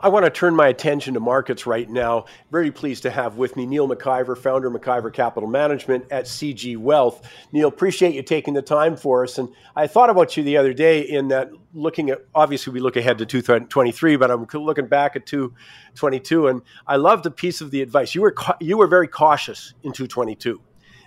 I want to turn my attention to markets right now. Very pleased to have with me Neil McIver, founder of McIver Capital Management at CG Wealth. Neil, appreciate you taking the time for us. And I thought about you the other day in that looking at, obviously, we look ahead to 2023, but I'm looking back at 2022. And I loved a piece of the advice. You were, you were very cautious in 2022.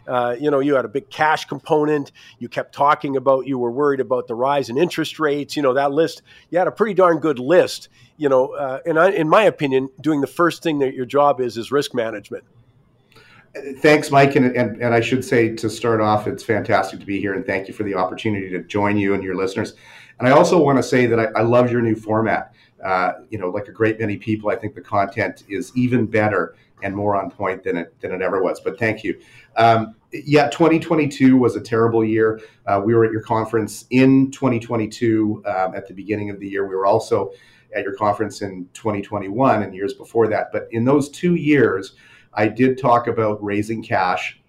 Uh, you know, you had a big cash component. You kept talking about you were worried about the rise in interest rates. You know, that list, you had a pretty darn good list. You know, uh, and I, in my opinion, doing the first thing that your job is is risk management. Thanks, Mike. And, and, and I should say to start off, it's fantastic to be here and thank you for the opportunity to join you and your listeners. And I also want to say that I, I love your new format. Uh, you know, like a great many people, I think the content is even better and more on point than it than it ever was. But thank you. Um, yeah, 2022 was a terrible year. Uh, we were at your conference in 2022 um, at the beginning of the year. We were also at your conference in 2021 and years before that. But in those two years, I did talk about raising cash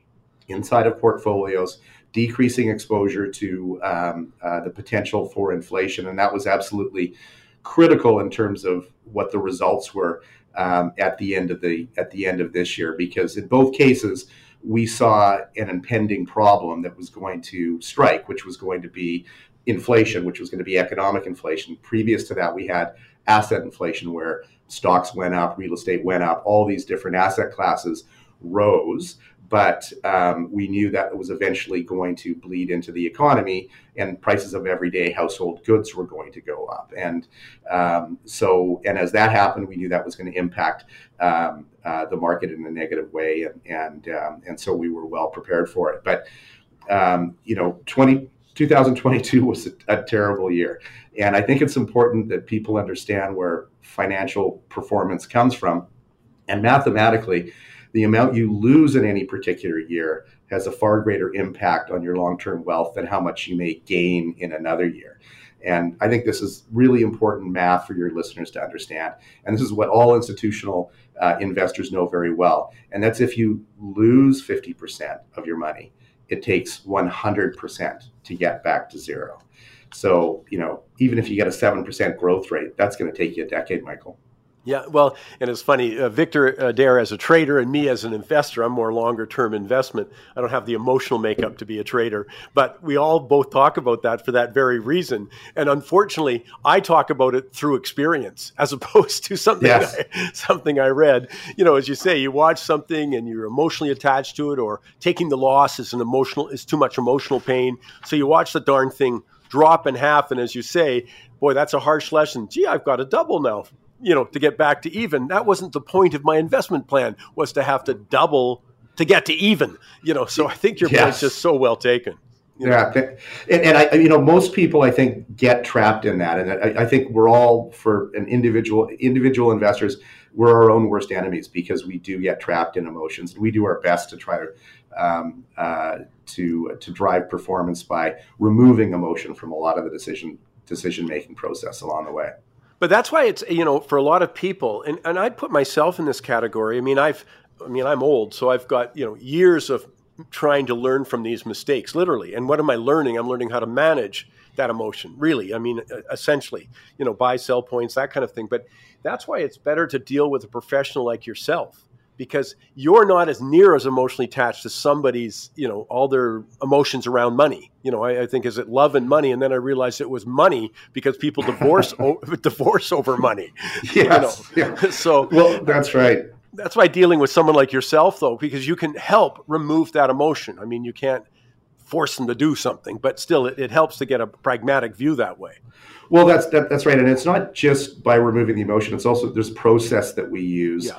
inside of portfolios, decreasing exposure to um, uh, the potential for inflation, and that was absolutely critical in terms of what the results were um, at the end of the at the end of this year because in both cases we saw an impending problem that was going to strike, which was going to be inflation, which was going to be economic inflation. Previous to that, we had asset inflation where stocks went up, real estate went up, all these different asset classes rose but um, we knew that it was eventually going to bleed into the economy and prices of everyday household goods were going to go up. And um, so and as that happened we knew that was going to impact um, uh, the market in a negative way and and, um, and so we were well prepared for it. But um, you know 20 2022 was a, a terrible year. And i think it's important that people understand where financial performance comes from. And mathematically the amount you lose in any particular year has a far greater impact on your long term wealth than how much you may gain in another year. And I think this is really important math for your listeners to understand. And this is what all institutional uh, investors know very well. And that's if you lose 50% of your money, it takes 100% to get back to zero. So, you know, even if you get a 7% growth rate, that's going to take you a decade, Michael. Yeah, well, and it's funny. Uh, Victor Adair as a trader and me as an investor, I'm more longer term investment. I don't have the emotional makeup to be a trader, but we all both talk about that for that very reason. And unfortunately, I talk about it through experience as opposed to something yes. I, something I read. You know, as you say, you watch something and you're emotionally attached to it, or taking the loss is an emotional is too much emotional pain. So you watch the darn thing drop in half, and as you say, boy, that's a harsh lesson. Gee, I've got a double now you know, to get back to even. That wasn't the point of my investment plan was to have to double to get to even, you know. So I think your yes. point's just so well taken. Yeah, and, and, I, you know, most people I think get trapped in that, and I, I, think we're all for an individual individual investors, we're our own worst enemies because we do get trapped in emotions. and We do our best to try to um, uh, to to drive performance by removing emotion from a lot of the decision decision making process along the way. But that's why it's you know for a lot of people, and, and I'd put myself in this category. I mean, I've I mean I'm old, so I've got you know years of trying to learn from these mistakes, literally. And what am I learning? I'm learning how to manage that emotion, really. I mean, essentially, you know, buy, sell points, that kind of thing. But that's why it's better to deal with a professional like yourself because you're not as near as emotionally attached to somebody's, you know, all their emotions around money. You know, I, I think is it love and money, and then I realized it was money because people divorce o- divorce over money. Yes. You know? yeah. So well, that's right. That's why dealing with someone like yourself, though, because you can help remove that emotion. I mean, you can't force them to do something, but still, it, it helps to get a pragmatic view that way. Well, that's that, that's right, and it's not just by removing the emotion. It's also there's process that we use. Yeah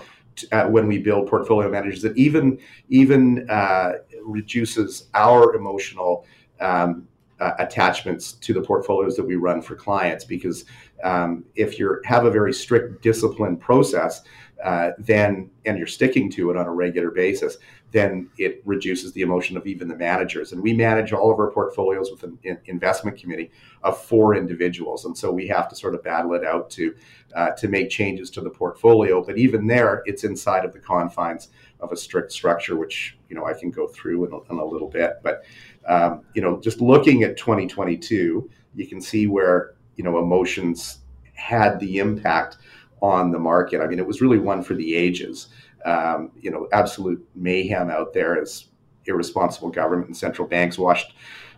uh, when we build portfolio managers that even even uh, reduces our emotional um, uh, attachments to the portfolios that we run for clients. Because um, if you have a very strict discipline process uh, then and you're sticking to it on a regular basis then it reduces the emotion of even the managers and we manage all of our portfolios with an investment committee of four individuals and so we have to sort of battle it out to uh, to make changes to the portfolio but even there it's inside of the confines of a strict structure which you know i can go through in a, in a little bit but um, you know, just looking at 2022, you can see where you know emotions had the impact on the market. I mean, it was really one for the ages. Um, you know, absolute mayhem out there as irresponsible government and central banks washed.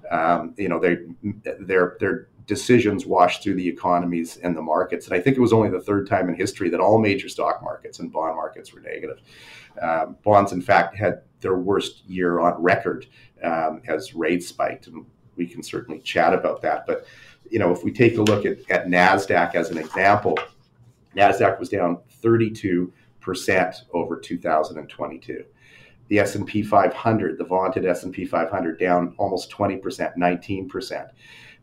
Um, you know, they, their their decisions washed through the economies and the markets. And I think it was only the third time in history that all major stock markets and bond markets were negative. Um, bonds, in fact, had their worst year on record um, as rates spiked, and we can certainly chat about that. But you know, if we take a look at, at Nasdaq as an example, Nasdaq was down 32 percent over 2022. The S&P 500, the vaunted S&P 500, down almost 20 percent, 19 percent.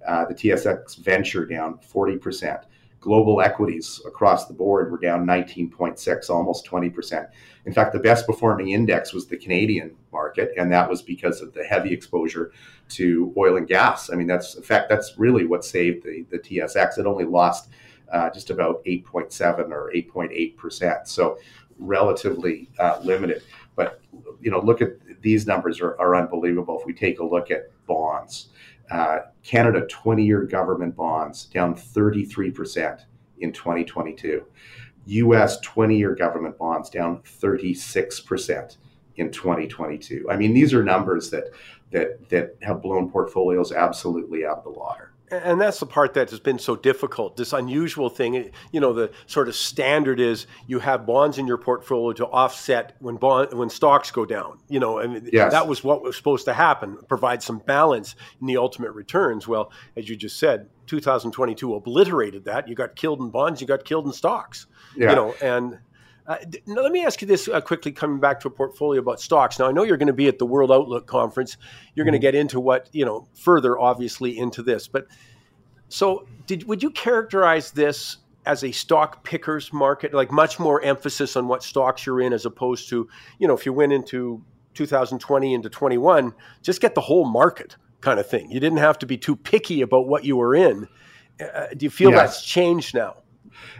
Uh, the TSX Venture down 40 percent. Global equities across the board were down 19.6, almost 20 percent. In fact, the best performing index was the Canadian market, and that was because of the heavy exposure to oil and gas. I mean, that's in fact that's really what saved the the TSX. It only lost uh, just about 8.7 or 8.8 percent, so relatively uh, limited. But you know, look at these numbers are, are unbelievable. If we take a look at bonds, uh, Canada 20-year government bonds down 33 percent in 2022. US 20 year government bonds down 36% in 2022. I mean, these are numbers that, that, that have blown portfolios absolutely out of the water and that's the part that has been so difficult this unusual thing eh, you know the sort of standard is you have bonds in your portfolio to offset when bond when stocks go down you know and yes. that was what was supposed to happen provide some balance in the ultimate returns well as you just said 2022 obliterated that you got killed in bonds you got killed in stocks yeah. you know and uh, let me ask you this uh, quickly, coming back to a portfolio about stocks. Now, I know you're going to be at the World Outlook Conference. You're mm-hmm. going to get into what, you know, further, obviously, into this. But so, did would you characterize this as a stock pickers market, like much more emphasis on what stocks you're in as opposed to, you know, if you went into 2020 into 21, just get the whole market kind of thing. You didn't have to be too picky about what you were in. Uh, do you feel yes. that's changed now?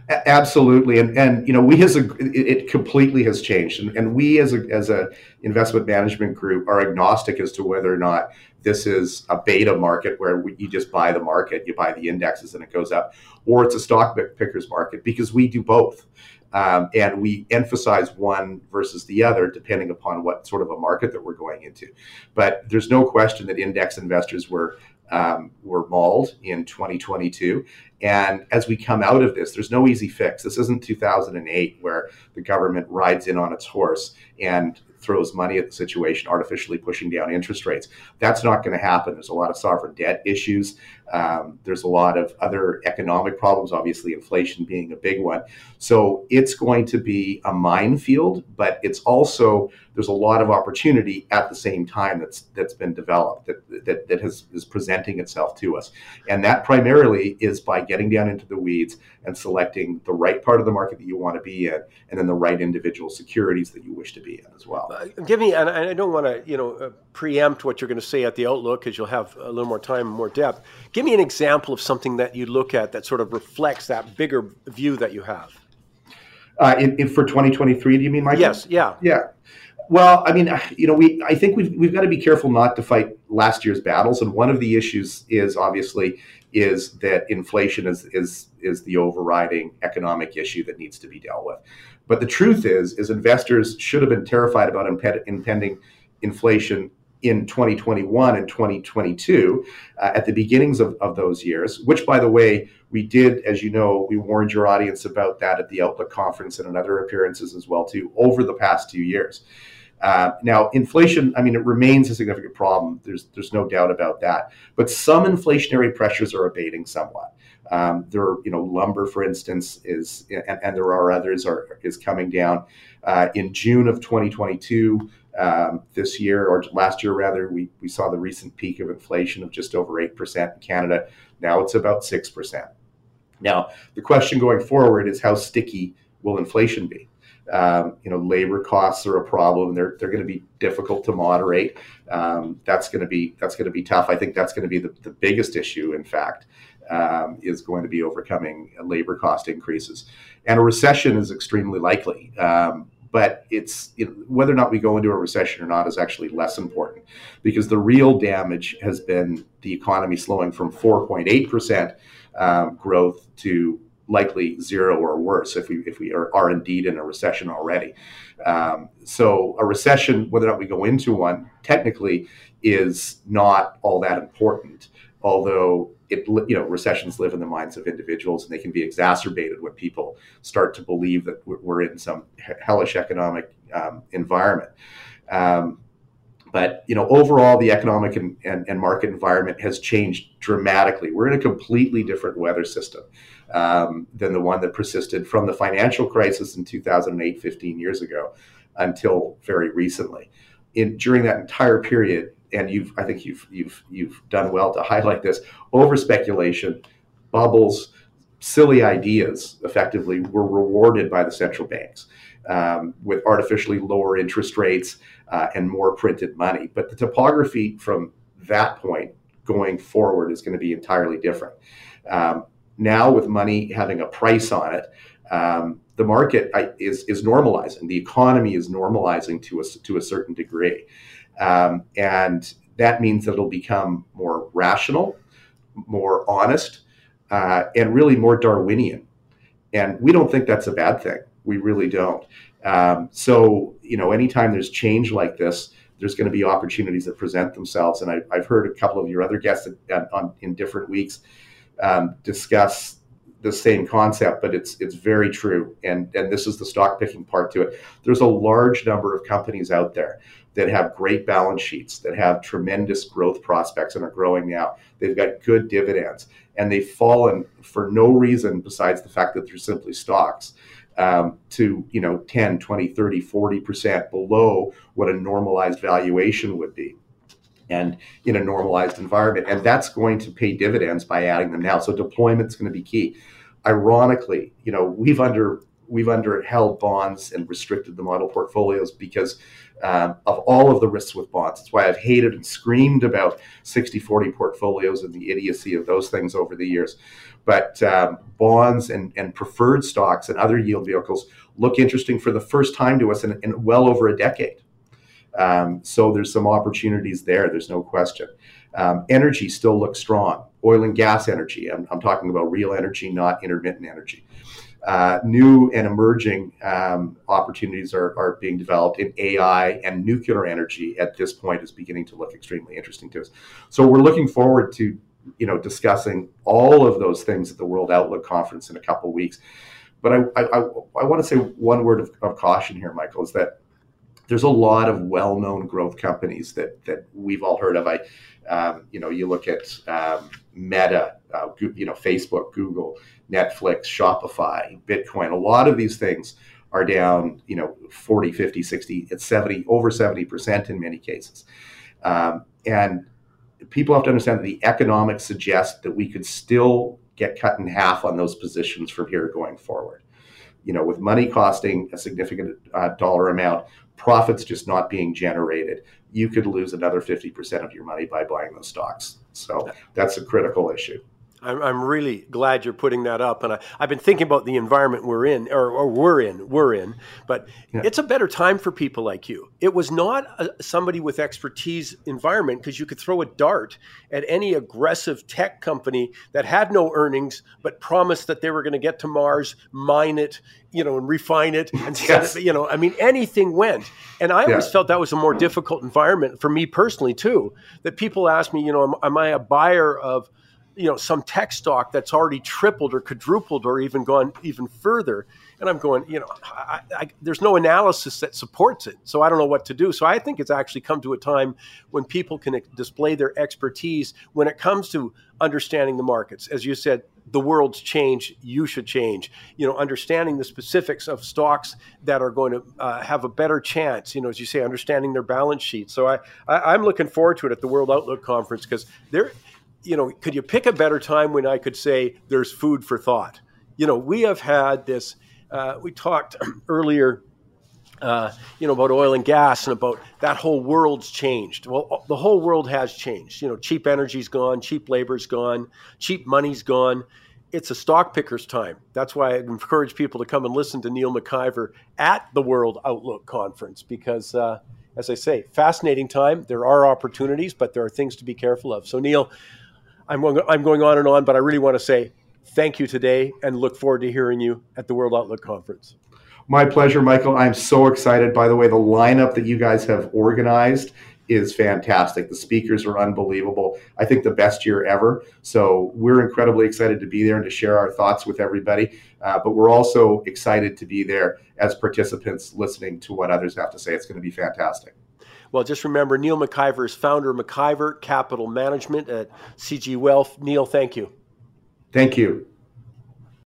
Absolutely, and and you know we as a it completely has changed, and, and we as a as a investment management group are agnostic as to whether or not this is a beta market where we, you just buy the market, you buy the indexes and it goes up, or it's a stock pickers market because we do both. Um, and we emphasize one versus the other depending upon what sort of a market that we're going into. But there's no question that index investors were um, were mauled in 2022. And as we come out of this, there's no easy fix. This isn't 2008 where the government rides in on its horse and throws money at the situation, artificially pushing down interest rates. That's not going to happen. There's a lot of sovereign debt issues. Um, there's a lot of other economic problems, obviously, inflation being a big one. So it's going to be a minefield, but it's also there's a lot of opportunity at the same time that's that's been developed that that, that has is presenting itself to us, and that primarily is by getting down into the weeds and selecting the right part of the market that you want to be in, and then the right individual securities that you wish to be in as well. Uh, give me, and I don't want to you know uh, preempt what you're going to say at the outlook because you'll have a little more time and more depth. Give me an example of something that you look at that sort of reflects that bigger view that you have. Uh, in, in, for 2023, do you mean, Mike? Yes. Yeah. Yeah. Well, I mean, you know, we I think we've we've got to be careful not to fight last year's battles, and one of the issues is obviously is that inflation is is is the overriding economic issue that needs to be dealt with. But the truth is, is investors should have been terrified about impending inflation in 2021 and 2022 uh, at the beginnings of, of those years, which, by the way, we did, as you know, we warned your audience about that at the Outlook conference and in other appearances as well, too, over the past two years. Uh, now, inflation, I mean, it remains a significant problem. There's, there's no doubt about that. But some inflationary pressures are abating somewhat. Um, there, are, you know, lumber, for instance, is, and, and there are others, are is coming down. Uh, in June of 2022, um, this year or last year rather, we, we saw the recent peak of inflation of just over 8% in Canada. Now it's about 6%. Now, the question going forward is how sticky will inflation be? Um, you know, labor costs are a problem. They're they're going to be difficult to moderate. Um, that's going to be that's going to be tough. I think that's going to be the, the biggest issue. In fact, um, is going to be overcoming labor cost increases, and a recession is extremely likely. Um, but it's you know, whether or not we go into a recession or not is actually less important because the real damage has been the economy slowing from 4.8 percent um, growth to likely zero or worse if we if we are, are indeed in a recession already. Um, so a recession, whether or not we go into one, technically is not all that important. Although it, you know, recessions live in the minds of individuals, and they can be exacerbated when people start to believe that we're in some hellish economic um, environment. Um, but you know, overall, the economic and, and, and, market environment has changed dramatically. We're in a completely different weather system um, than the one that persisted from the financial crisis in 2008, 15 years ago, until very recently. In during that entire period, and you've, I think you've you've you've done well to highlight this. Over speculation, bubbles, silly ideas, effectively were rewarded by the central banks um, with artificially lower interest rates uh, and more printed money. But the topography from that point going forward is going to be entirely different. Um, now, with money having a price on it, um, the market is is normalizing. The economy is normalizing to a to a certain degree, um, and that means that it'll become more rational, more honest, uh, and really more Darwinian. And we don't think that's a bad thing. We really don't. Um, so, you know, anytime there's change like this, there's going to be opportunities that present themselves. And I, have heard a couple of your other guests on, in different weeks um, discuss the same concept, but it's it's very true. And and this is the stock picking part to it. There's a large number of companies out there that have great balance sheets, that have tremendous growth prospects and are growing now. They've got good dividends, and they've fallen for no reason besides the fact that they're simply stocks um, to you know 10 20 30 40% below what a normalized valuation would be and in a normalized environment and that's going to pay dividends by adding them now so deployment is going to be key ironically you know we've under we've underheld bonds and restricted the model portfolios because um, of all of the risks with bonds. That's why I've hated and screamed about 60 40 portfolios and the idiocy of those things over the years. But um, bonds and, and preferred stocks and other yield vehicles look interesting for the first time to us in, in well over a decade. Um, so there's some opportunities there. There's no question. Um, energy still looks strong. Oil and gas energy. I'm, I'm talking about real energy, not intermittent energy. Uh, new and emerging um, opportunities are, are being developed in AI and nuclear energy at this point is beginning to look extremely interesting to us. So we're looking forward to you know discussing all of those things at the World Outlook Conference in a couple weeks. But I, I, I, I want to say one word of, of caution here, Michael, is that there's a lot of well-known growth companies that that we've all heard of. I, um, you know, you look at um, Meta, uh, you know, Facebook, Google, Netflix, Shopify, Bitcoin. A lot of these things are down, you know, 40, 50, 60, it's 70, over 70% in many cases. Um, and people have to understand that the economics suggest that we could still get cut in half on those positions from here going forward. You know, with money costing a significant uh, dollar amount, profits just not being generated, you could lose another 50% of your money by buying those stocks. So that's a critical issue. I'm, I'm really glad you're putting that up. And I, I've been thinking about the environment we're in, or, or we're in, we're in, but yeah. it's a better time for people like you. It was not a, somebody with expertise environment because you could throw a dart at any aggressive tech company that had no earnings, but promised that they were going to get to Mars, mine it, you know, and refine it and yes. it, you know, I mean, anything went. And I always felt that was a more difficult environment for me personally too, that people ask me, you know, am, am I a buyer of, you know some tech stock that's already tripled or quadrupled or even gone even further. And i'm going you know I, I, there's no analysis that supports it. So i don't know what to do. So i think it's actually come to a time when people can display their expertise when it comes to understanding the markets. As you said the world's changed. You should change. You know understanding the specifics of stocks that are going to uh, have a better chance you know as you say understanding their balance sheet so I, I i'm looking forward to it at the world outlook conference because there you know, could you pick a better time when I could say there's food for thought? You know, we have had this. Uh, we talked earlier, uh, you know, about oil and gas and about that whole world's changed. Well, the whole world has changed. You know, cheap energy's gone, cheap labor's gone, cheap money's gone. It's a stock picker's time. That's why I encourage people to come and listen to Neil McIver at the World Outlook Conference because, uh, as I say, fascinating time. There are opportunities, but there are things to be careful of. So, Neil, I'm going, I'm going on and on, but I really want to say Thank you today and look forward to hearing you at the World Outlook Conference. My pleasure, Michael. I'm so excited. By the way, the lineup that you guys have organized is fantastic. The speakers are unbelievable. I think the best year ever. So we're incredibly excited to be there and to share our thoughts with everybody. Uh, but we're also excited to be there as participants listening to what others have to say. It's going to be fantastic. Well, just remember Neil McIver is founder of McIver Capital Management at CG Wealth. Neil, thank you. Thank you.